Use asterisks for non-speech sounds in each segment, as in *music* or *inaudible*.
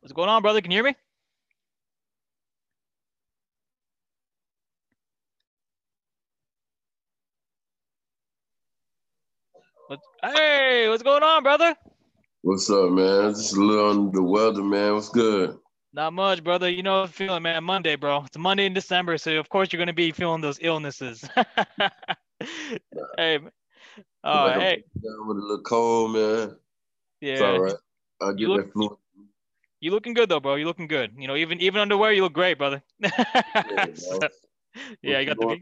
What's going on, brother? Can you hear me? What's, hey, what's going on, brother? What's up, man? Just a little under the weather, man. What's good? Not much, brother. You know, feeling, man. Monday, bro. It's Monday in December, so of course you're gonna be feeling those illnesses. *laughs* hey, oh, hey. Down with a little cold, man. Yeah. It's all right. I'll get look- that flu. You looking good though, bro. You looking good. You know, even even underwear, you look great, brother. *laughs* Yeah, So- yeah, you got the.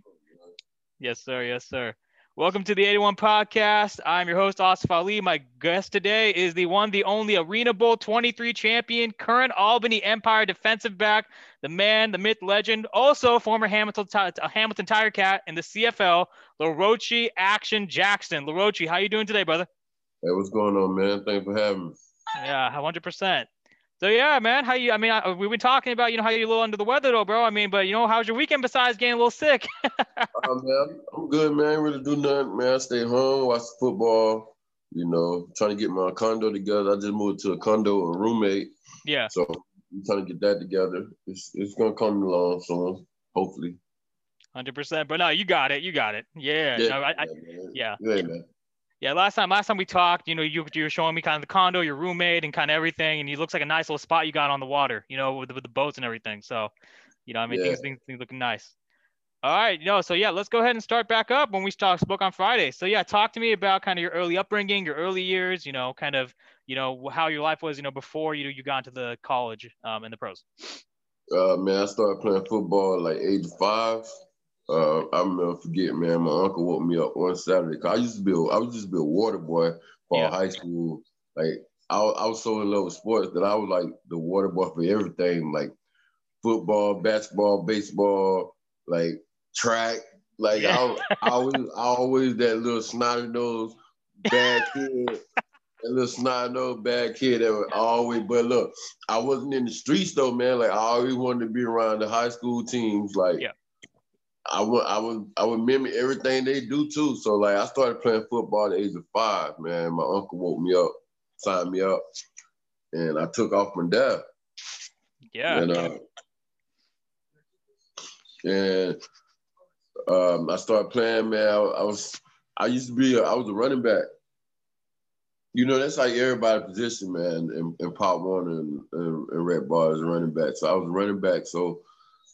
Yes, sir. Yes, sir. Welcome to the 81 podcast. I'm your host, Asif Ali. My guest today is the one, the only Arena Bowl 23 champion, current Albany Empire defensive back, the man, the myth, legend, also former Hamilton Hamilton Tiger Cat in the CFL, Laroche Action Jackson. Laroche, how you doing today, brother? Hey, what's going on, man? Thanks for having me. Yeah, 100%. So yeah, man, how you? I mean, I, we've been talking about you know how you're a little under the weather though, bro. I mean, but you know, how's your weekend besides getting a little sick? *laughs* Uh, man, I'm good, man. I really do nothing, man. I stay home, watch football. You know, trying to get my condo together. I just moved to a condo, a roommate, yeah, so I'm trying to get that together. It's it's gonna come along soon, hopefully. hundred percent. But no, you got it. You got it. Yeah. no, I, I, yeah. Yeah, man. Yeah, last time last time we talked, you know, you you were showing me kind of the condo, your roommate, and kind of everything, and it looks like a nice little spot you got on the water, you know, with, the- with the boats and everything. So, you know, I mean, Yeah. things, things things looking nice. All right, you know, so yeah, let's go ahead and start back up when we talk spoke on Friday. So yeah, talk to me about kind of your early upbringing, your early years, you know, kind of, you know, how your life was, you know, before you you got into the college um, and the pros. Uh, man, I started playing football like age five. Uh, I remember forget, man. My uncle woke me up one Saturday. 'cause I used to be, a, I was just be a water boy for Yeah. high school. Like I, I was so in love with sports that I was like the water boy for everything, like football, basketball, baseball, like track. Like I, was- I always, I always that little snotty nose bad *laughs* kid. That little snot nose bad kid that would always, but look, I wasn't in the streets though, man. Like I always wanted to be around the high school teams. Like Yeah. I would, I would, I would mimic everything they do too. So like I started playing football at the age of five, man. My uncle woke me up, signed me up, and I took off from there. Yeah. And uh, and um, I started playing, man. I, I was, I used to be, a, I was a running back. You know, that's like everybody position, man, in, in Pop Warner and, and, and Red Bar is running back. So I was running back. So,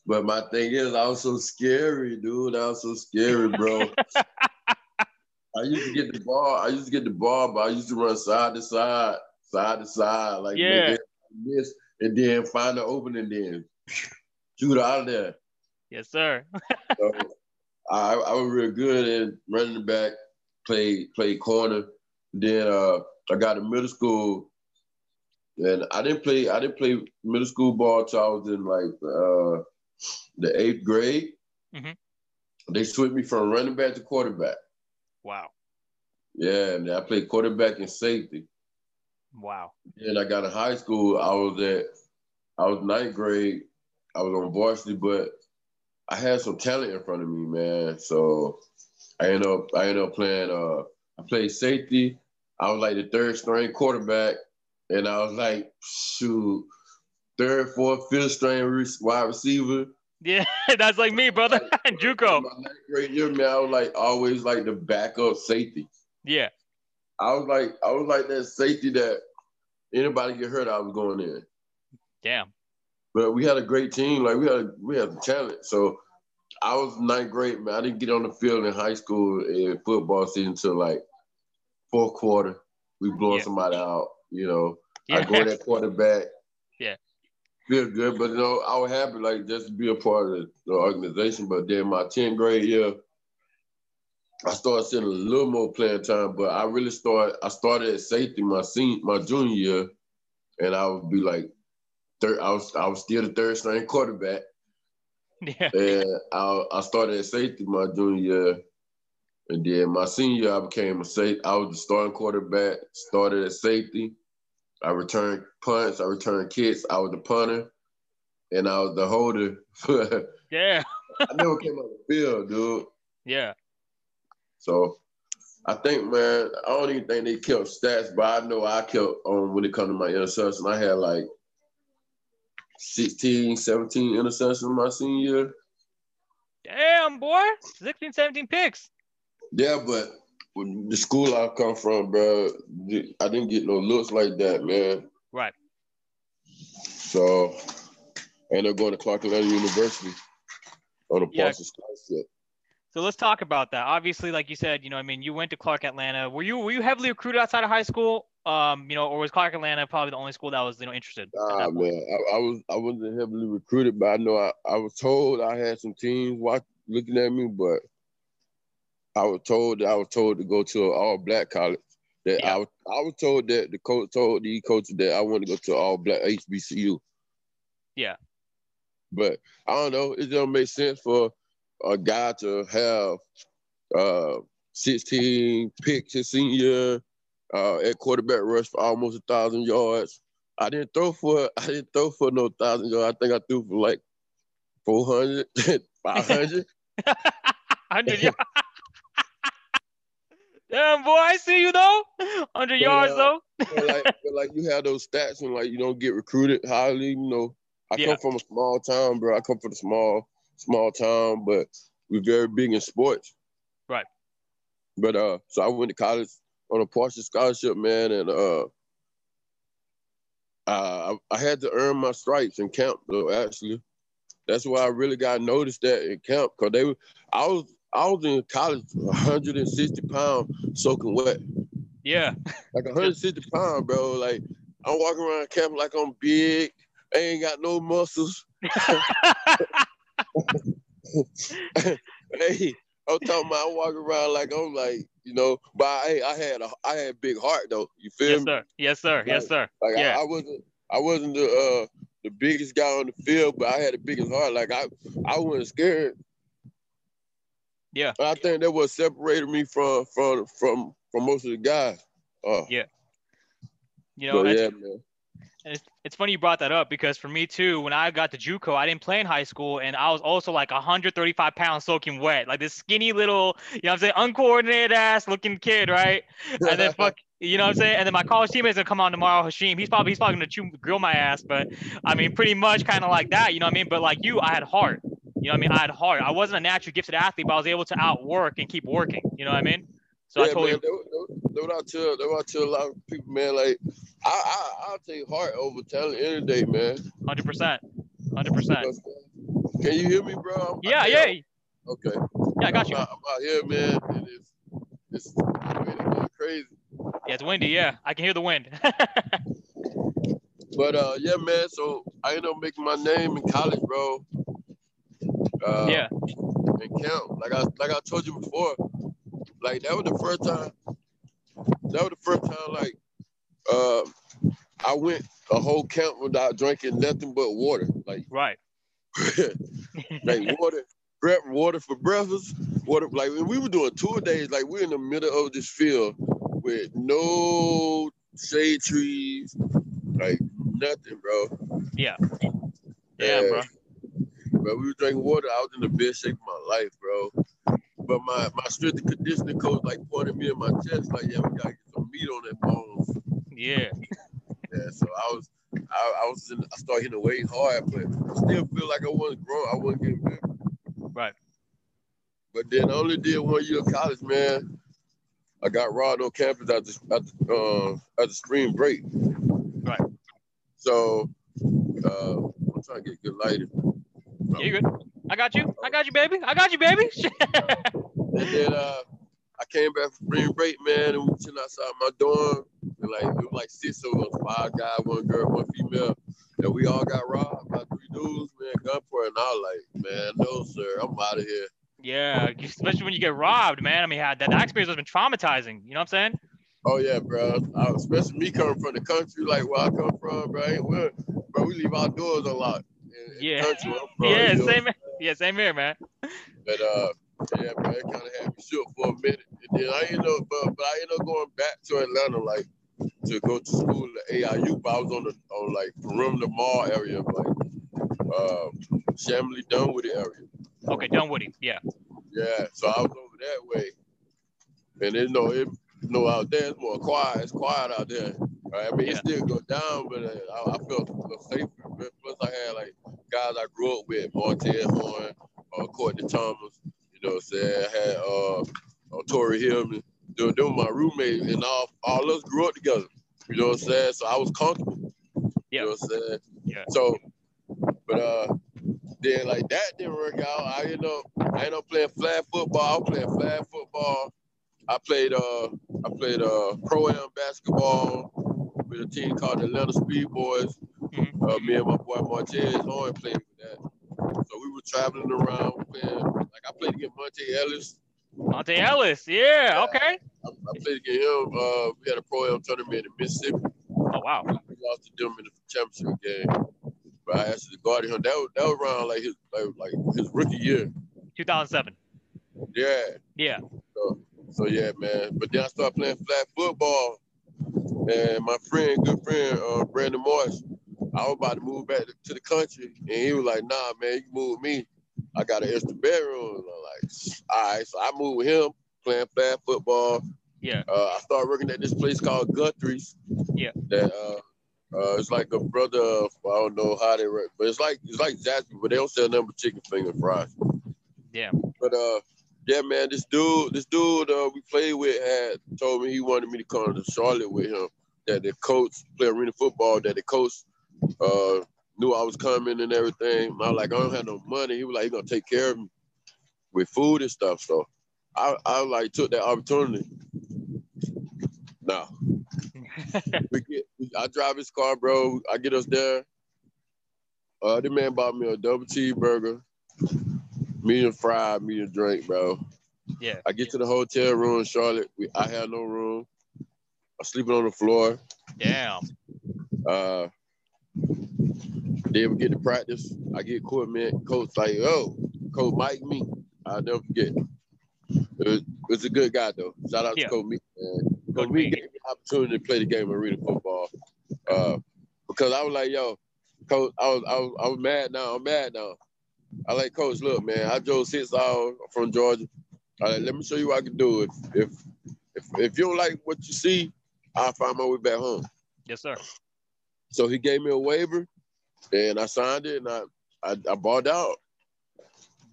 but my thing is, I was so scary, dude. I was so scary, bro. *laughs* I used to get the ball. I used to get the ball, but I used to run side to side, side to side, like Yeah. this, and then find the opening, then shoot out of there. yes, sir. *laughs* So I, I was real good at running back, play play corner. Then uh, I got to middle school, and I didn't play. I didn't play middle school ball till I was in like uh, the eighth grade. Mhm. They switched me from running back to quarterback. Wow. Yeah, and I played quarterback and safety. Wow. And I got in high school. I was at, I was ninth grade. I was on varsity, but I had some talent in front of me, man. So I ended up, I ended up playing. Uh, I played safety. I was like the third string quarterback, and I was like, shoot, third, fourth, fifth string re- wide receiver. Yeah, *laughs* that's like me, brother. And *laughs* Juco. My ninth grade year, man, I was like always like the backup safety. Yeah. I was like, I was like that safety that anybody get hurt, I was going in. Damn. But we had a great team. Like we had we had talent. So I was ninth grade, man. I didn't get on the field in high school in football season until like fourth quarter. We blowing Yeah. somebody out, you know. I go in at *laughs* quarterback. Yeah. Feel good, but you know, I was happy like just to be a part of the, organization. But then my 10th grade year, I started seeing a little more playing time, but I really started I started at safety my senior my junior year, and I would be like third I was I was still the third string quarterback. *laughs* Yeah. And I, I started at safety my junior year. And then my senior year, I became a safe. I was the starting quarterback, started at safety. I returned punts, I returned kicks. I was the punter, and I was the holder. *laughs* Yeah. I never came on the field, dude. Yeah. So I think, man, I don't even think they kept stats, but I know I kept on when it comes to my interception. I had like 16, 17 interceptions my senior year. Damn, boy. 16, 17 picks. Yeah, but the school I come from, bro, I didn't get no looks like that, man. Right. So I ended up going to Clark Atlanta University on a yeah. scholarship. So let's talk about that. Obviously, like you said, you know, I mean, you went to Clark Atlanta. Were you were you heavily recruited outside of high school? Um, you know, or was Clark Atlanta probably the only school that was, you know, interested? Nah, man, I, I, was I wasn't heavily recruited, but I know I, I was told I had some teams watch, looking at me, but I was told that I was told to go to an all black college. That yeah. I was I was told that the coach told the coach that I want to go to all black HBCU. Yeah. But I don't know. It don't make sense for a guy to have uh, 16 picks his senior uh, at quarterback rush for almost a thousand yards. I didn't throw for *laughs* I didn't throw for no thousand yards. I think I threw for like 400, *laughs* 500. 100 *laughs* yards. Damn, boy, I see you though. 100 yards uh, though. but like, *laughs* like you have those stats and like you don't get recruited highly. You know, I yeah. come from a small town, bro. I come from a small, small town, but we're very big in sports. Right. But uh, so I went to college on a partial scholarship, man, and uh, I, I had to earn my stripes in camp though. Actually, that's why I really got noticed that in camp because they, were I was I was in college 160 pounds soaking wet. Yeah. Like 160 pounds, bro. Like I'm walking around camp like I'm big. I ain't got no muscles. *laughs* hey, I'm talking about I walk around like I'm like, you know, but hey, I had a I had a big heart though. You feel me? yes, me? Sir. Yes, sir. Like, yes, sir. Like yeah. I, I wasn't I wasn't the uh the biggest guy on the field, but I had the biggest heart. Like I I wasn't scared. Yeah. I think that what separated me from from from from most of the guys. Uh, yeah. You know, yeah, man. And it's, it's funny you brought that up because for me too, when I got to JUCO, I didn't play in high school, and I was also like 135 pounds soaking wet, like this skinny little, you know, what I'm saying, uncoordinated ass looking kid, right? And then fuck, *laughs* you know what I'm saying? And then my college teammate's gonna come on tomorrow, Hashim. He's probably he's probably gonna chew, grill my ass, but I mean, pretty much kind of like that, you know what I mean? But like you, I had heart. You know what I mean? I had heart. I wasn't a naturally gifted athlete, but I was able to outwork and keep working. You know what I mean? So yeah, I totally. Man, they, what I tell, they what I tell a lot of people, man. Like, I, I, I'll take heart over talent any day, man. Hundred percent, hundred percent. Can you hear me, bro? yeah, yeah. Okay. Yeah, I got you. I'm out, I'm out here, man, and it's it's, it's crazy. Yeah, it's windy. Yeah, I can hear the wind. *laughs* but uh, yeah, man. So I ended up making my name in college, bro. Uh, yeah. And camp, like I like I told you before, like that was the first time. That was the first time, like, uh, I went a whole camp without drinking nothing but water. Like, right. *laughs* *laughs* like water, grab water for breakfast. Water, like we were doing two days. Like we're in the middle of this field with no shade trees, like nothing, bro. Yeah. Yeah, and, bro bro. We were drinking water. I was in the best shape of my life, bro. But my, my strength and conditioning coach like pointed me in my chest, like, yeah, we gotta get some meat on that bones. Yeah. yeah. So I was I, I was in, I started hitting the weight hard, but I still feel like I wasn't growing. I wasn't getting bigger. Right. But then I only did one year of college, man. I got robbed on campus at the at the, uh, at the spring break. Right. So uh, I'm trying to get good lighting. Yeah, you good. I got you. I got you, baby. I got you, baby. *laughs* and then uh, I came back from spring break, man, and we chilling outside my dorm. And like it was like six of us, five guys, one girl, one female. And we all got robbed by three dudes, man, gunpoint. And I was like, man, no, sir, I'm out of here. Yeah, especially when you get robbed, man. I mean, that, that experience has been traumatizing. You know what I'm saying? Oh yeah, bro. I, especially me coming from the country, like where I come from, bro. Bro, we leave our doors unlocked yeah. yeah, same. Yeah, same here, man. But uh, yeah, man, it kind of had me shook for a minute, and then I ended up, but, but I ended up going back to Atlanta, like to go to school at AIU. But I was on the on like perimeter mall area, like uh, Chamblee Dunwoody area. Okay, Dunwoody, yeah. Yeah, so I was over that way, and then you know it, you know out there it's more quiet. It's quiet out there. Right? I mean, yeah. it still go down, but uh, I, I felt a little safer. Plus, I had like guys I grew up with, Montez Horn, uh, Courtney Thomas. You know what I'm saying? I had uh, uh Tori Hillman. They, were my roommate, and all all of us grew up together. You know what I'm saying? So I was comfortable. Yeah. You know what I'm saying? Yeah. So, but uh, then like that didn't work out. I ended up I ended up playing flag football. I was playing flag football. I played uh I played uh pro am basketball with a team called the Atlanta Speed Boys. Mhm. Uh, me and my boy Martez Horn played with that. So we were traveling around playing. Like I played against Monta Ellis. Monta Ellis. Yeah. Okay. I, I played against him. Uh, we had a pro am tournament in Mississippi. Oh wow. We lost to them in the championship game. But I actually guarded him. That was, that was around like his like, like his rookie year. 2007. Yeah. Yeah. So, so yeah, man. But then I started playing flat football, and my friend, good friend, uh, Brandon Morris, I was about to move back to, the country, and he was like, "Nah, man, you move with me. I got an extra bedroom." And I'm like, "All right." So I moved with him, playing flag football. Yeah. Uh, I started working at this place called Guthrie's. Yeah. That uh, uh, it's like a brother. Of, I don't know how they work, but it's like it's like Zaxby, but they don't sell nothing but chicken finger fries. Yeah. But uh, yeah, man, this dude, this dude uh, we played with had told me he wanted me to come to Charlotte with him. That the coach play arena football. That the coach uh knew I was coming and everything. And I was like, I don't have no money. He was like, he gonna take care of me with food and stuff. So I, I like took that opportunity. No, *laughs* we get, I drive his car, bro. I get us there. Uh, the man bought me a double cheeseburger, medium fried, medium drink, bro. Yeah. I get to the hotel room in Charlotte. We, I had no room. I'm sleeping on the floor. Damn. Uh, then we get to practice. I get equipment. Coach like, oh, Coach Mike me. I'll never forget. It was, it was a good guy though. Shout out Yeah. to Coach Meek. Man. Coach Meek. gave me the opportunity to play the game of arena football. Uh, because I was like, yo, Coach, I was, I was, I was mad now. I'm mad now. I like, Coach, look, man, I drove six hours from Georgia. I like, let me show you what I can do. If, if, if, if you don't like what you see, I'll find my way back home. Yes, sir. So he gave me a waiver, and I signed it, and I I, I balled out.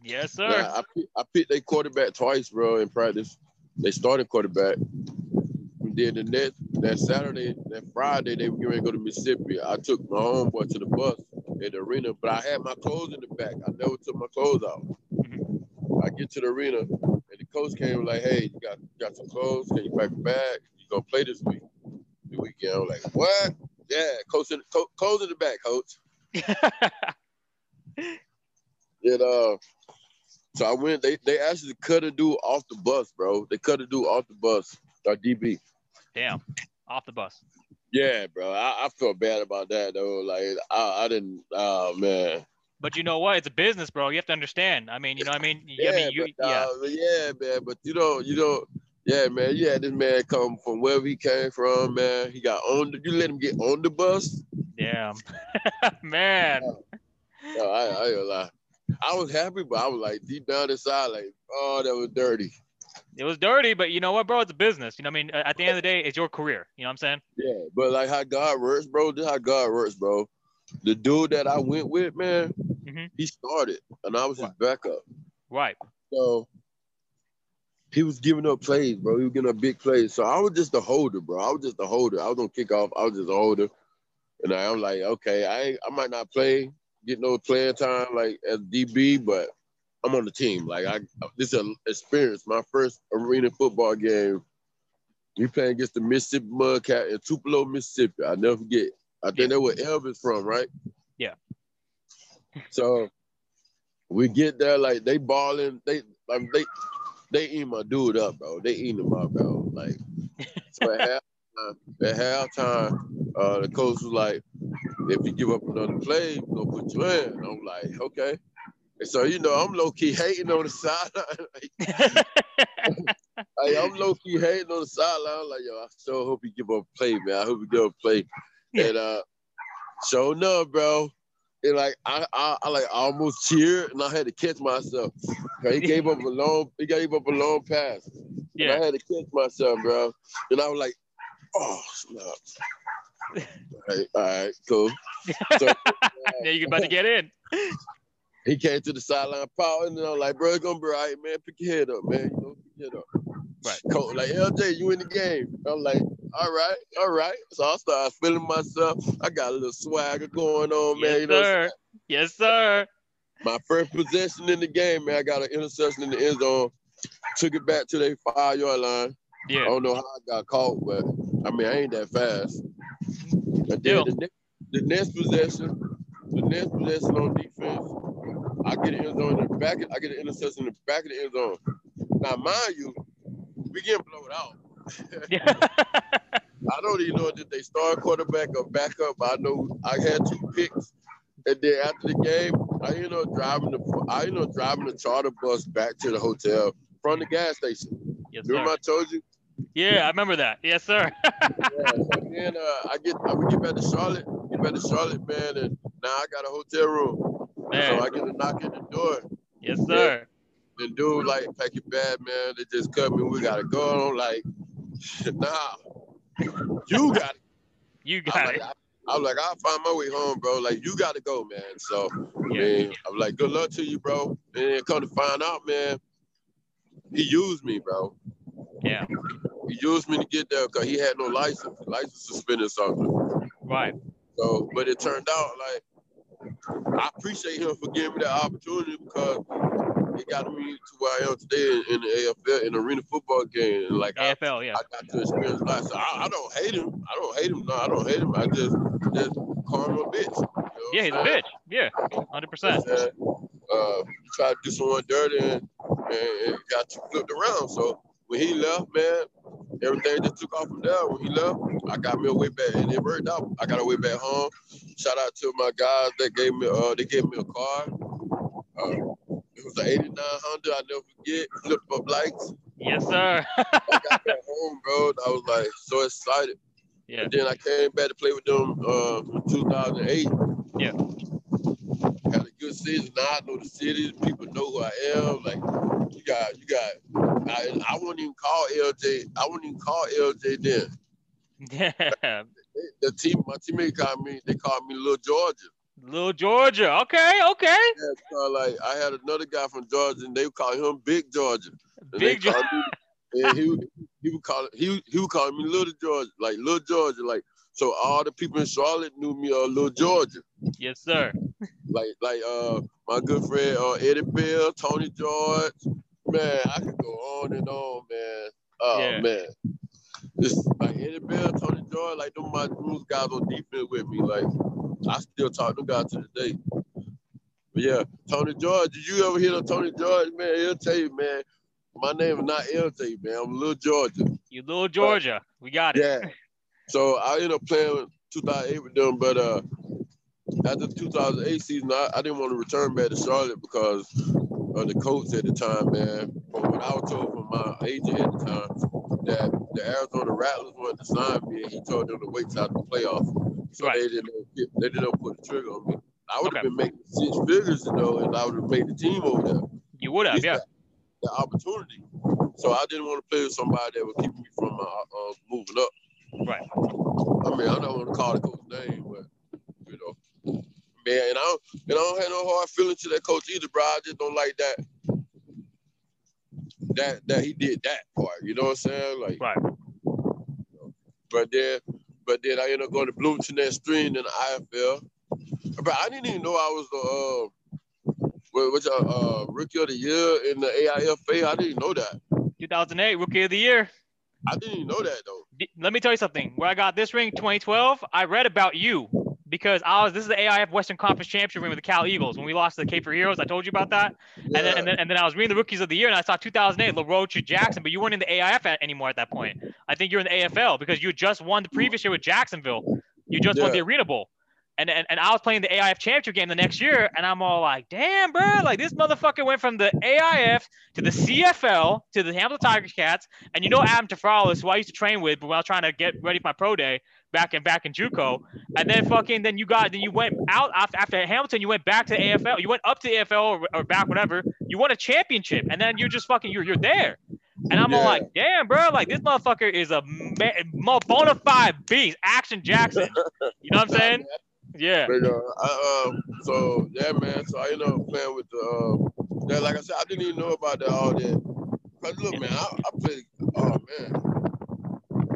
Yes, Now, sir. I picked, I picked their quarterback twice, bro, in practice. They started quarterback. And then the next that Saturday, that Friday, they were going to go to Mississippi. I took my homeboy to the bus at the arena, but I had my clothes in the back. I never took my clothes out. Mhm. I get to the arena, and the coach came like, "Hey, you got you got some clothes? Can you pack a bag? You gonna play this week? The weekend?" I was like, "What? Yeah, coach, in, co- clothes in the back, coach." *laughs* And uh, so I went. They they actually cut a dude off the bus, bro. They cut a dude off the bus. Our DB. Damn. Off the bus. Yeah, bro. I, I felt bad about that though. Like I, I didn't. Oh man. But you know what? It's a business, bro. You have to understand. I mean, you know, what I mean, Yeah, I mean, you, but, yeah, uh, yeah, man. But you know, you know, yeah, man. You had this man come from wherever he came from, man. He got on. The, you let him get on the bus. damn, *laughs* man. No, I, I lie. I was happy, but I was like deep down inside, like, oh, that was dirty. It was dirty, but you know what, bro? It's a business. You know, what I mean, at the end of the day, it's your career. You know what I'm saying? Yeah, but like how God works, bro. This how God works, bro. The dude that I went with, man, Mhm. he started, and I was his backup. Right. So he was giving up plays, bro. He was giving up big plays. So I was just a holder, bro. I was just a holder. I was on kickoff. I was just a holder, and I, I'm like, okay, I I might not play, get no playing time like as DB, but I'm on the team. Like I, this is an experience. My first arena football game. We playing against the Mississippi Mudcat in Tupelo, Mississippi. I never forget. I think Yeah. that's where Elvis from, right? Yeah. So we get there, like they balling, they like they they eat my dude up, bro. They eating him up, bro. Like so at halftime, at halftime, uh, the coach was like, if you give up another play, we're gonna put you in. I'm like, okay. And so you know, I'm low key hating on the sideline. *laughs* like, I'm low key hating on the sideline. Like, yo, I so hope he give up a play, man. I hope he give up a play. And uh, sure enough, bro. And like I, I, I like almost cheered, and I had to catch myself. He gave up a long, he gave up a long pass. And yeah. I had to catch myself, bro. And I was like, oh, snap. All right, all right cool. *laughs* So, yeah, you about to get in. He came to the sideline power, and I'm like, bro, it's gonna be all right, man. Pick your head up, man. You know, pick your head up. Right. Coach, like LJ, you in the game. I'm like, all right, all right. So I started feeling myself. I got a little swagger going on, man. Yes, you know, sir. Yes, sir. my first possession in the game, man, I got an interception in the end zone. Took it back to their five yard line. Yeah. I don't know how I got caught, but I mean, I ain't that fast. And then the, ne- the next possession, the next possession on defense, I get an end zone in the back. I get an interception in the back of the end zone. Now, mind you, we getting blown out. *laughs* I don't even know that they start quarterback or backup. I know I had two picks, and then after the game, I ended up driving the I ended up driving the charter bus back to the hotel from the gas station. yes, Remember sir. I told you? Yeah, I remember that. Yes, sir. *laughs* Yeah. So then uh, I get I would get back to Charlotte, get back to Charlotte, man, and now I got a hotel room. Man. So I get a knock at the door. Yes, sir. The dude, like, pack your bag, man. They just cut me. We gotta go. I'm like, *laughs* nah, you got it. You I'm got like, it. I, I'm like, I'll find my way home, bro. Like, you got to go, man. So, Yeah. man, I'm like, good luck to you, bro. And come to find out, man, he used me, bro. Yeah. He used me to get there because he had no license, license suspended something. Right. So, but it turned out like I appreciate him for giving me that opportunity because it got me to where I am today in, the AFL in the arena football game. And like I, AFL. Yeah. I got to experience life. So I, I don't hate him. I don't hate him. No, I don't hate him. I just just call him a bitch. You know Yeah, he's a bitch. Yeah. Hundred percent. Uh, try to do someone dirty and, and, and got you flipped around. So when he left, man, everything just took off from there. When he left, I got me a way back, and it worked out. I got a way back home. Shout out to my guys that gave me, uh, they gave me a car. Uh, it was an '89 Honda. I never forget. Flipped up lights. Yes, sir. I got back home, bro. I was like so excited. yeah. And then I came back to play with them uh, in 2008. Yeah. Had a good season. Now I know the city. People know who I am. Like you got, you got. I, I wouldn't even call LJ. I wouldn't even call LJ then. Yeah. The team, my teammate called me. They called me Little Georgia. Little Georgia. Okay. Okay. Yeah, so like I had another guy from Georgia, and they would call him Big Georgia. And Big Georgia. *laughs* and he would- he would call he he would call me Little Georgia, like Little Georgia, like so all the people in Charlotte knew me uh Little Georgia. Yes, sir. Like like uh my good friend uh Eddie Bill, Tony George. Man, I could go on and on, man. Oh Yeah. man. It's like Eddie Bill, Tony George, like them my those guys on defense with me. Like I still talk to them guys to this day. But yeah, Tony George, did you ever hear of Tony George, man? He'll tell you, man, my name is not LJ, man. I'm Little Georgia. You little Georgia. We got it. Yeah. So I ended up playing 2008 with them, but uh, after the 2008 season, I, I didn't want to return back to Charlotte because of the coach at the time, man. From what I was told from my agent at the time, that the Arizona Rattlers wanted to sign me, and he told them to wait till the playoffs. So Right. they didn't they didn't put the trigger on me. I would have Okay. been making six figures, you know, and I would have made the team over there. You would have. Yeah. that- The opportunity. So I didn't want to play with somebody that would keep me from uh, uh, moving up. Right. I mean, I don't want to call the coach name, but man, and I don't, and I don't have no hard feelings to that coach either, bro. I just don't like that. That that he did that part, you know what I'm saying? Like, Right. but then, but then I ended up going to Bloomington that stream in the IFL. But I didn't even know I was the uh, what- which uh, uh, rookie of the year in the AIFA. I didn't know that. 2008 Rookie of the Year. I didn't even know that though. Let me tell you something. Where I got this ring, 2012, I read about you because I was. This is the AIF Western Conference Championship ring with the Cal Eagles when we lost to the Cape Fear Heroes. I told you about that. And then, and then and then I was reading the rookies of the year, and I saw 2008 LaRoche Jackson, but you weren't in the AIF at, anymore at that point. I think you're in the AFL because you just won the previous year with Jacksonville. You just won the Yeah. Arena Bowl. And, and, and I was playing the AIF championship game the next year, and I'm all like, damn, bro, like this motherfucker went from the AIF to the CFL to the Hamilton Tigers Cats. And you know Adam Tafralis, who I used to train with, but when I was trying to get ready for my pro day back in back in JUCO, and then fucking then you got then you went out after, after Hamilton, you went back to the AFL, you went up to the AFL or, or back whatever, you won a championship, and then you're just fucking you're you're there. And I'm all Yeah. like, damn, bro, like this motherfucker is a ma- bona fide beast, Action Jackson. You know what I'm saying? *laughs* Yeah. But, uh, I, um, so yeah, man. So I ended up playing with the. Uh, like I said, I didn't even know about that all that. Cause look, man, I, I played. Oh man,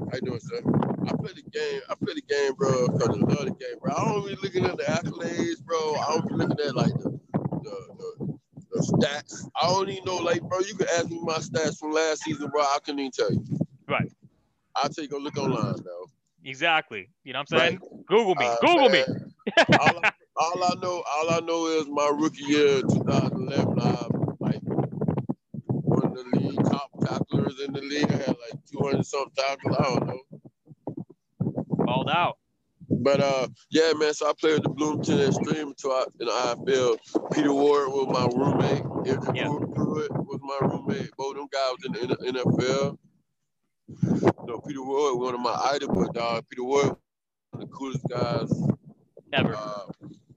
how you doing, sir? I play the game. I play the game, bro, because I love the game, bro. I don't be looking at the accolades, bro. I don't be looking at like the the, the, the stats. I don't even know, like, bro. You can ask me my stats from last season, bro. I couldn't even tell you. Right. I'll tell you, go look online, though. Exactly. You know what I'm saying? Right. Google me. Uh, Google me. All, I, all I know, all I know is my rookie year, 2011. I like one of the league top tacklers in the league. I had like 200 something tackles. I don't know. Balled out. But uh, yeah, man. So I played with the Bloomington Extreme until I in the IFL. Peter Ward was my roommate. Andrew Yeah. Pruitt was my roommate. Both them guys was in the NFL. No, Peter Ward, one of my idols, but dog, Peter Ward, one of the coolest guys Ever. uh,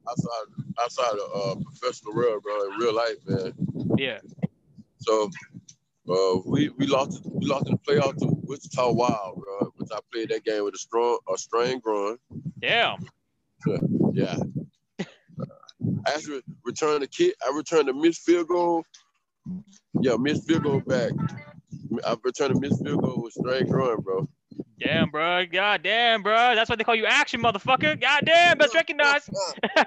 outside outside of uh, professional world, bro, in real life, man. Yeah. So uh, we we lost we lost in the playoff to Wichita Wild, bro. Which I played that game with a strong a strained groin. Damn. *laughs* Yeah. I actually, returned the kick. I returned a missed field goal. Yeah, missed field goal back. I returned a missed field goal with strained groin, bro. Damn, bro. God damn, bro. That's why they call you action, motherfucker. God damn. Best recognized.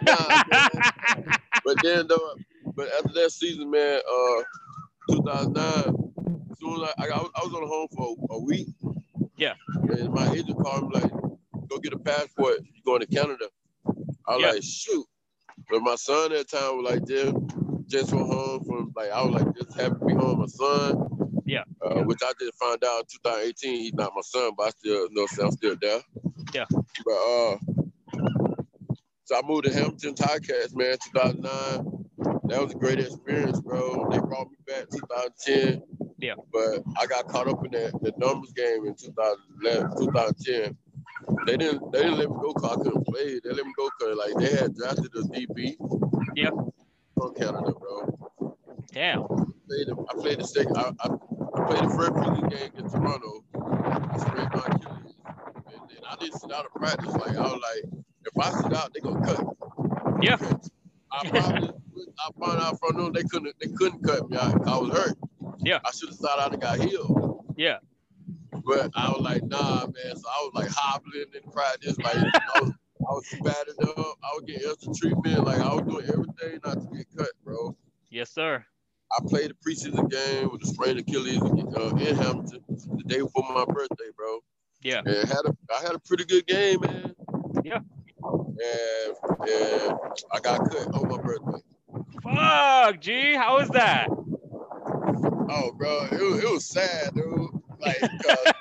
Nah, *laughs* but then though, but after that season, man, uh, 2009, soon as I, I, was, I was on the home for a week. Yeah. And my agent called me like, go get a passport. You going to Canada? I was Yeah. like, shoot. But my son at the time was like, just, just went home from like, I was like, just happy to be home. with My son. Yeah. Uh, which I did find out in 2018. He's not my son, but I still know I'm still there. Yeah. But uh, so I moved to Hamilton Ticats, man, 2009. That was a great experience, bro. They brought me back 2010. Yeah. But I got caught up in that the numbers game in 2011, 2010. They didn't they didn't let me go because I couldn't play. They let me go because like they had drafted a DB. Yeah. From Canada, bro. Damn. Played I played the second. I, I, I played the first preseason game in Toronto. Sprained my Achilles, and then I didn't sit out of practice. Like I was like, if I sit out, they gonna cut. me. Yeah. I probably I found out from them they couldn't they couldn't cut me out. I was hurt. Yeah. I should have sat out and got healed. Yeah. But I was like, nah, man. So I was like hobbling in practice, like I was, I was spatted up. I was getting extra treatment. Like I was doing everything not to get cut, bro. Yes, sir. I played a preseason game with a sprained Achilles uh, in Hamilton the day before my birthday, bro. Yeah. And had a I had a pretty good game, man. Yeah. And, and I got cut on my birthday. Fuck, G. How was that? Oh, bro, it was, it was sad, dude. Like, *laughs* cause,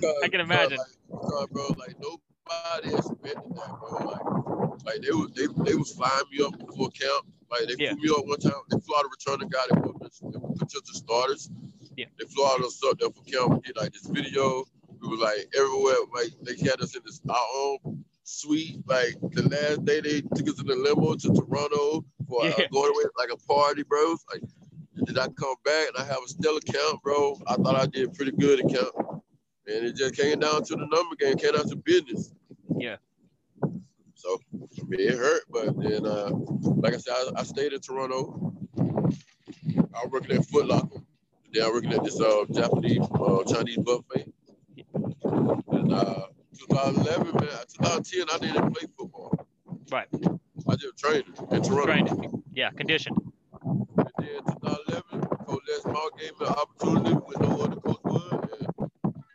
cause, I can imagine. Cause, like, bro, like nobody expected that, bro. Like, like they was they, they was flying me up before camp. Like they Yeah. flew me up one time. They flew out a returning guy that was potential starters. Yeah. They flew out us up there for camp. We did like this video. We was like everywhere. Like they had us in this our own suite. Like the last day they took us in the limo to Toronto for uh, *laughs* going away like a party, bro. Like did I come back and I have a stellar count, bro? I thought I did pretty good at count. And it just came down to the number game, came down to business. Yeah. So I mean, it hurt, then uh, like I said, I, I stayed in Toronto. I was working at Foot Locker. Then I was working at this uh, Japanese uh, Chinese buffet. And uh, 2011, man, 2010, I didn't play football. Right. I just trained in Toronto. Training. Yeah. Conditioned. And then 2011, Coach Les Moss gave me an opportunity with no other coach would.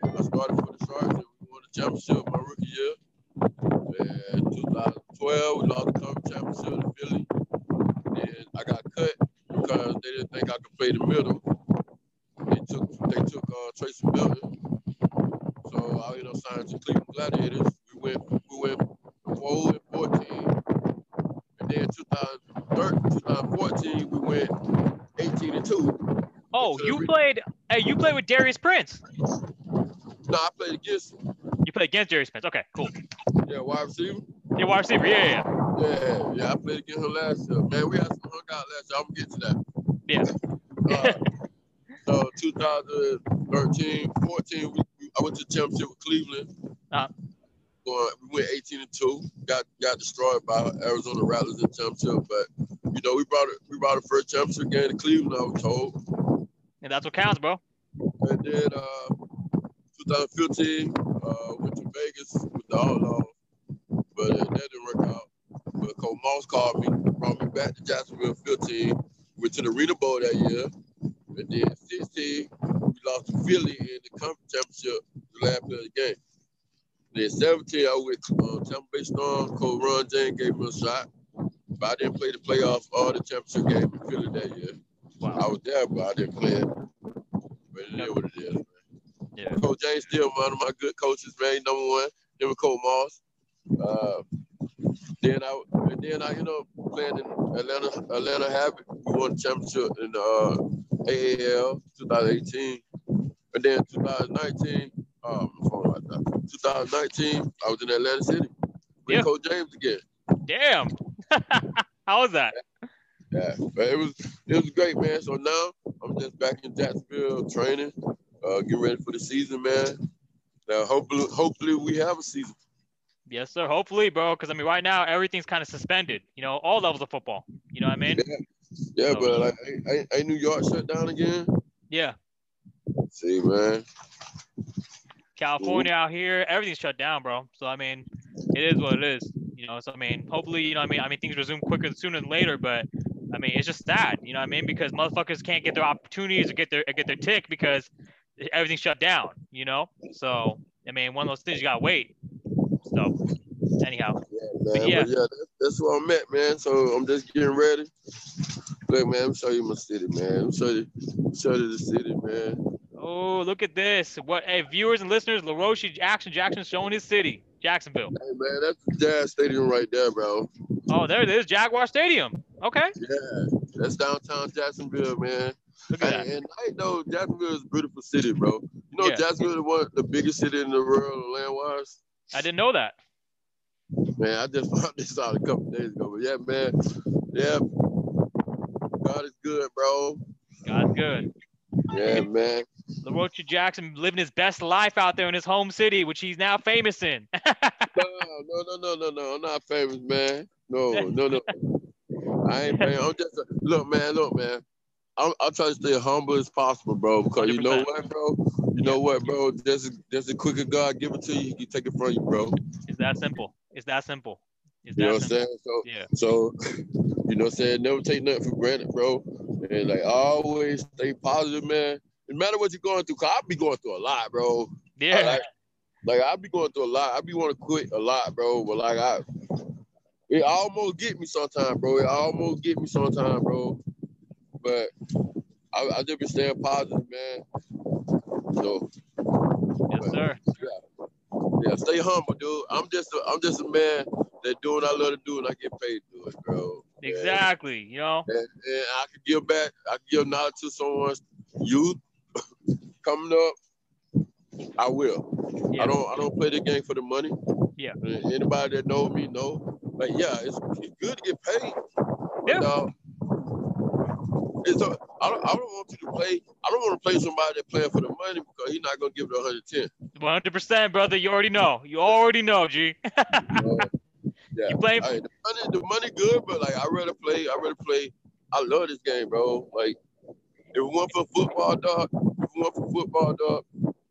And I started for the Sharks and we won the championship my rookie year. And 2012, we lost the conference championship to Philly. And I got cut because they didn't think I could play the middle. They took they took uh, Tracy Milton. So I ended up signing to Cleveland Gladiators. We went we went 4 and 14. And then 2013, 2014, we went 18 and 2. Oh, you played. Hey, you played with Darius Prince. No, I played against him. You played against Darius Prince. Okay, cool. Yeah, wide receiver. Yeah, wide receiver. Yeah, yeah, yeah. Yeah, yeah, I played against him last year. Man, we had some hung out last year. I'm gonna get to that. Yeah. Uh, uh, 2013, 14, we, we, I went to the championship with Cleveland. Uh-huh. Going, we went 18 and two. Got got destroyed by Arizona Rattlers in championship, but you know we brought it. We brought the first championship game to Cleveland. I was told. And that's what counts, bro. And then uh, 2015, uh, went to Vegas with the Outlaws, but uh, that didn't work out. But Coach Moss called me, brought me back to Jacksonville 15. Went to the Arena Bowl that year. And then 16, we lost to Philly in the conference championship, the last play of the game. Then 17, I went uh, Tampa Bay Storm. Coach Ron James gave me a shot. But I didn't play the playoff or the championship game in Philly that year. Wow. I was there, but I didn't play it. But it is what it is. Yeah. Coach James still one of my good coaches, man. Number one. Then with Coach Moss. Uh, then I and then I, you know, playing in Atlanta, Atlanta Havoc. We won the championship in the uh, AAL 2018. And then 2019, um, my phone like that. 2019, I was in Atlantic City with Yeah. Coach James again. Damn. *laughs* How was that? Yeah, but it was it was great, man. So now I'm just back in Jacksonville training, uh, getting ready for the season, man. Now hopefully, hopefully we have a season. Yes, sir. Hopefully, bro. Because I mean, right now everything's kind of suspended. You know, all levels of football. You know what I mean? Yeah, So- but like, ain't, ain't- New York shut down again? Yeah. See, man. California out here, everything's shut down, bro. So I mean, it is what it is. You know, so I mean, hopefully, you know, I mean, I mean, things resume quicker sooner than later. But I mean, it's just sad. You know, what I mean, because motherfuckers can't get their opportunities or get their get their tick because everything's shut down. You know, so I mean, one of those things you gotta wait. So anyhow, Yeah, man. yeah. Yeah, that's, where I'm at, man. So I'm just getting ready. Look, man, I'm show you my city, man. I'm show you, show you the city, man. oh look at this. What hey viewers and listeners, LaRoche Jackson Jackson showing his city, Jacksonville. Hey, man, that's the Jags Stadium right there, bro. Oh, there it is, Jaguar Stadium. Okay, *laughs* Yeah, that's downtown Jacksonville, man. look at Hey, that. and I know Jacksonville is a beautiful city, bro. You know, Yeah. Jacksonville is one the biggest city in the world land wise. I didn't know that. Man, I just *laughs* found this out a couple days ago. But yeah, man, yeah, God is good, bro. God's good. Yeah, man. LaRoche Jackson living his best life out there in his home city, which he's now famous in. *laughs* No, no, no, no, no, no. I'm not famous, man. No, no, no. I ain't famous. I'm just a, look, man. Look, man. I'm, I'm trying to stay humble as possible, bro. Because you know what, bro? You know what, bro? There's a, there's a quicker God give it to you. He can take it from you, bro. it's that simple. It's that simple. It's You know that what I'm saying? So, Yeah. So, you know what I'm saying? Never take nothing for granted, bro. And like always stay positive, man. No matter what you're going through, cause I be going through a lot, bro. I Yeah. like, like I be going through a lot. I be want to quit a lot, bro. But like I, it almost get me sometime, bro. It almost get me sometime, bro. But I, I just be staying positive, man. So Yes, sir. yeah, stay humble, dude. I'm just a, I'm just a man that doing what I love to do and I get paid to do it, bro. Yeah. Exactly. You know. and, and I could give back, I could give knowledge to someone's youth *laughs* coming up. I will. Yeah. I don't I don't play the game for the money. Yeah. Anybody that know me know. Like yeah, it's, it's good to get paid. Yeah. But, uh, it's a, I don't I don't want you to play. I don't want to play somebody that playing for the money because he's not gonna give it 110. 100%, brother. You already know. You already know, G. Uh, *laughs* yeah. You playing- Hey, the money, the money good, but like I rather play. I rather play. I love this game, bro. Like if it weren't for football, dog. If it weren't for football, dog.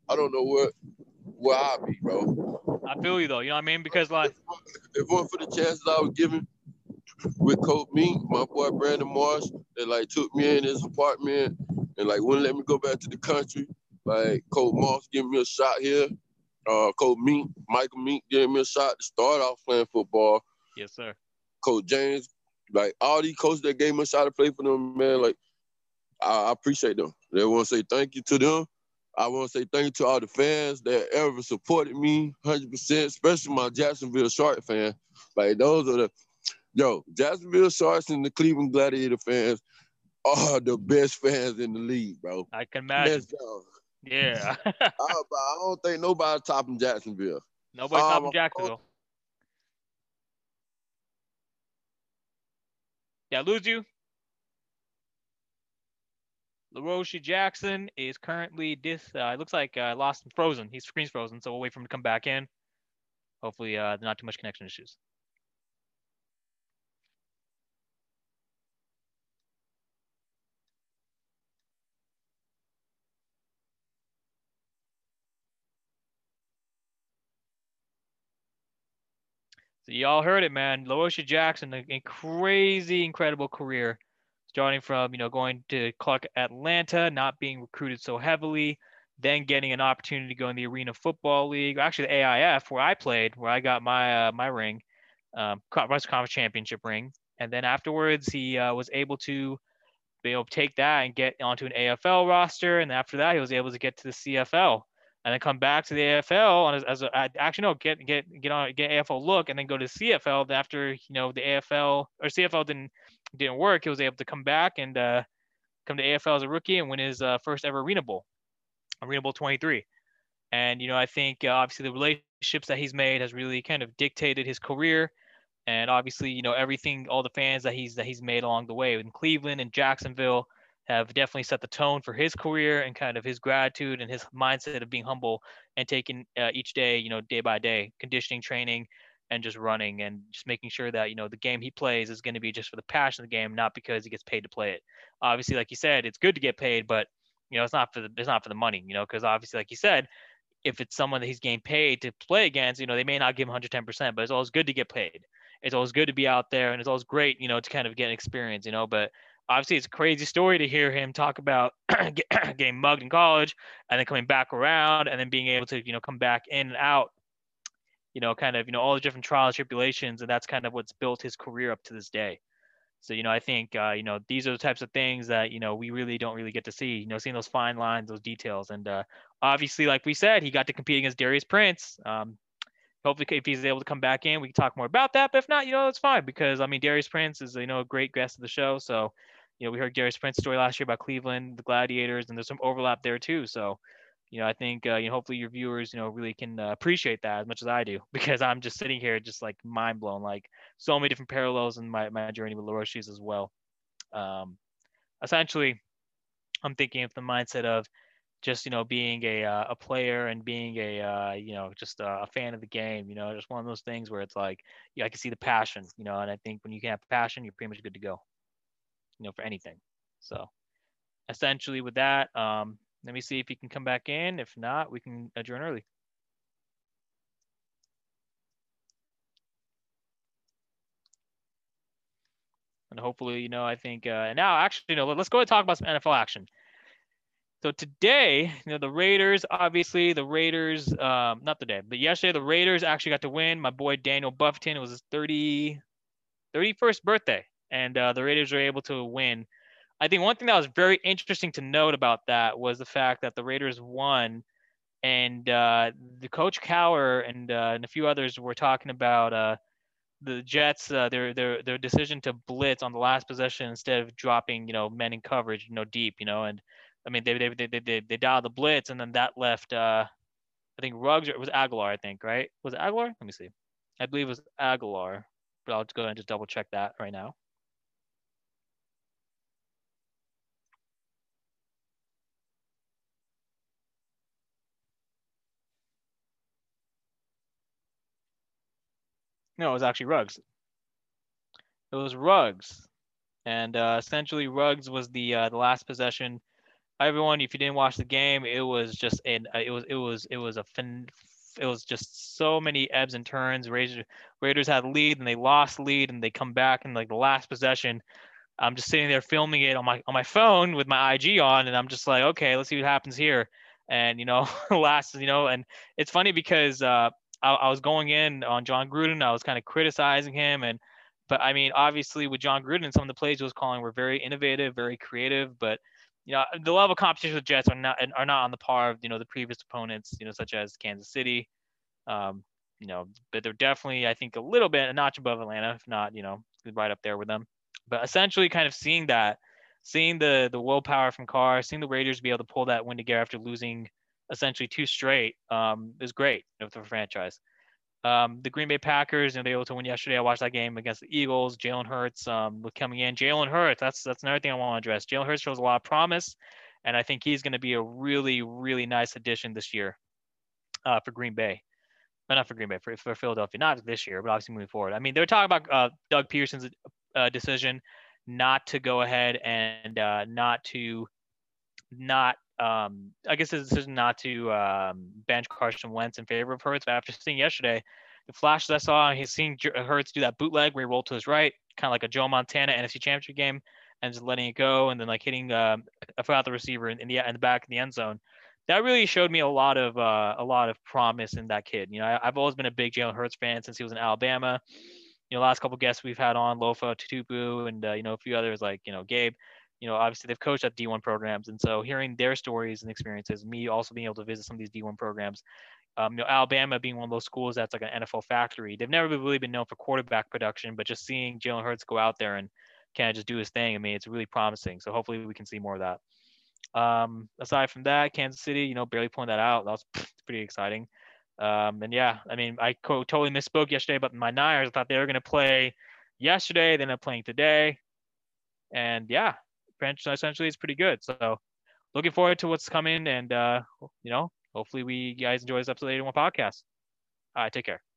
I don't know what where I'd be, bro. I feel you though. You know what I mean? Because like, If it weren't for the chances I was given with Coach Meek, my boy Brandon Marsh, that like took me in his apartment and like wouldn't let me go back to the country. Like Coach Marsh giving me a shot here. Uh, Coach Meek, Michael Meek gave me a shot to start off playing football. yes, sir. Coach James, like all these coaches that gave me a shot to play for them, man, like I, I appreciate them. They want to say thank you to them. I want to say thank you to all the fans that ever supported me 100%, especially my Jacksonville Shark fan. Like those are the, yo, Jacksonville Sharks and the Cleveland Gladiator fans are the best fans in the league, bro. I can imagine. Yeah. *laughs* I, *laughs* I don't think nobody topping Jacksonville. Nobody's Um, stopping Jacksonville. Yeah, I lose you? LaRoche Jackson is currently dis. Uh, it looks like uh, lost and frozen. He's screen's frozen, so we'll wait for him to come back in. Hopefully, uh, not too much connection issues. So y'all heard it, man. LaRoche Jackson, a crazy, incredible career starting from you know going to Clark Atlanta, not being recruited so heavily, then getting an opportunity to go in the Arena Football League, actually the AIF where I played, where I got my uh, my ring, um, West Conference Championship ring, and then afterwards he uh, was able to be able to take that and get onto an AFL roster, and after that he was able to get to the CFL. And then come back to the AFL as, as a, actually no get get get on get AFL look and then go to CFL after you know the AFL or CFL didn't didn't work, he was able to come back and uh, come to AFL as a rookie and win his uh, first ever Arena Bowl, Arena Bowl 23. And you know, I think uh, obviously the relationships that he's made has really kind of dictated his career, and obviously you know everything, all the fans that he's that he's made along the way in Cleveland and Jacksonville have definitely set the tone for his career and kind of his gratitude and his mindset of being humble and taking uh, each day, you know, day by day, conditioning training, and just running and just making sure that you know the game he plays is going to be just for the passion of the game, not because he gets paid to play it. Obviously, like you said, it's good to get paid, but you know it's not for the it's not for the money. You know, because obviously, like you said, if it's someone that he's getting paid to play against, you know, they may not give him 110%, but it's always good to get paid. It's always good to be out there, and it's always great, you know, to kind of get an experience, you know. But obviously, it's a crazy story to hear him talk about *clears throat* *clears throat* getting mugged in college and then coming back around and then being able to, you know, come back in and out you know, kind of, you know, all the different trials, tribulations, and that's kind of what's built his career up to this day. So, you know, I think, uh, you know, these are the types of things that, you know, we really don't really get to see, you know, seeing those fine lines, those details. And uh, obviously, like we said, he got to compete against Darius Prince. Um, hopefully, if he's able to come back in, we can talk more about that. But if not, you know, it's fine because, I mean, Darius Prince is, you know, a great guest of the show. So, you know, we heard Darius Prince's story last year about Cleveland, the Gladiators, and there's some overlap there too. So, you know, I think uh, you know, hopefully your viewers, you know, really can uh, appreciate that as much as I do *laughs* because I'm just sitting here just like mind blown, like so many different parallels in my, my journey with Laroche's as well. Um, essentially, I'm thinking of the mindset of just you know being a uh, a player and being a uh, you know just a, fan of the game. You know, just one of those things where it's like yeah, I can see the passion. You know, and I think when you can have passion, you're pretty much good to go. You know, for anything. So essentially, with that, um, let me see if he can come back in. If not, we can adjourn early. And hopefully, you know, I think uh, now actually, you know, let's go and talk about some NFL action. So today, you know, the Raiders, obviously the Raiders, um, not today, but yesterday, the Raiders actually got to win. My boy Daniel Buffington, it was his 30, 31st birthday. And uh, the Raiders were able to win I think one thing that was very interesting to note about that was the fact that the Raiders won, and uh, the coach Cowher and, uh, and a few others were talking about uh, the Jets uh, their their their decision to blitz on the last possession instead of dropping you know men in coverage you know deep you know and I mean they they they they, they, they dialed the blitz and then that left uh, I think Ruggs or it was Agholor I think right? Was it Agholor let me see. I believe it was Agholor but I'll just go and just double check that right now. No, it was actually Ruggs. It was Ruggs, and uh, essentially Ruggs was the uh, the last possession. Everyone, if you didn't watch the game, it was just an uh, it was it was it was a fin, it was just so many ebbs and turns. Raiders Raiders had lead and they lost lead and they come back in like the last possession. I'm just sitting there filming it on my on my phone with my IG on, and I'm just like, okay, let's see what happens here. And you know, *laughs* last you know, and it's funny because uh, I, I was going in on Jon Gruden. I was kind of criticizing him, and but I mean, obviously with Jon Gruden, some of the plays he was calling were very innovative, very creative. But you know, the level of competition with Jets are not are not on the par of you know the previous opponents, you know, such as Kansas City. Um, you know, but they're definitely, I think, a little bit a notch above Atlanta, if not, you know, right up there with them. But essentially, kind of seeing that, seeing the the willpower from Carr, seeing the Raiders be able to pull that win together after losing essentially two straight um, is great for the franchise. Um, the Green Bay Packers, you know, they were able to win yesterday. I watched that game against the Eagles. Jalen Hurts um, coming in. Jalen Hurts, that's that's another thing I want to address. Jalen Hurts shows a lot of promise, and I think he's going to be a really, really nice addition this year uh, for Green Bay. But not for Green Bay, for, for Philadelphia. Not this year, but obviously moving forward. I mean, they were talking about uh, Doug Pederson's uh, decision not to go ahead and uh, not to not um, I guess his decision not to um, bench Carson Wentz in favor of Hurts. But after seeing yesterday, the flashes I saw, he's seeing Hurts do that bootleg where he rolled to his right, kind of like a Joe Montana NFC Championship game, and just letting it go, and then like hitting um, I forgot the receiver in, the in the back in the end zone. That really showed me a lot of uh, a lot of promise in that kid. You know, I, have always been a big Jalen Hurts fan since he was in Alabama. You know, last couple guests we've had on Lofa Tatupu and uh, you know a few others like you know Gabe you know, obviously they've coached at D1 programs. And so hearing their stories and experiences, me also being able to visit some of these D1 programs, um, you know, Alabama being one of those schools that's like an NFL factory. They've never really been known for quarterback production, but just seeing Jalen Hurts go out there and kind of just do his thing, I mean, it's really promising. So hopefully we can see more of that. Um, aside from that, Kansas City, you know, barely pulling that out. That was pretty exciting. Um, and yeah, I mean, I co- totally misspoke yesterday but my Niners. I thought they were going to play yesterday. They're not playing today. And yeah, essentially is pretty good. So looking forward to what's coming and uh, you know, hopefully we guys enjoy this episode of 81 podcast. All right, take care.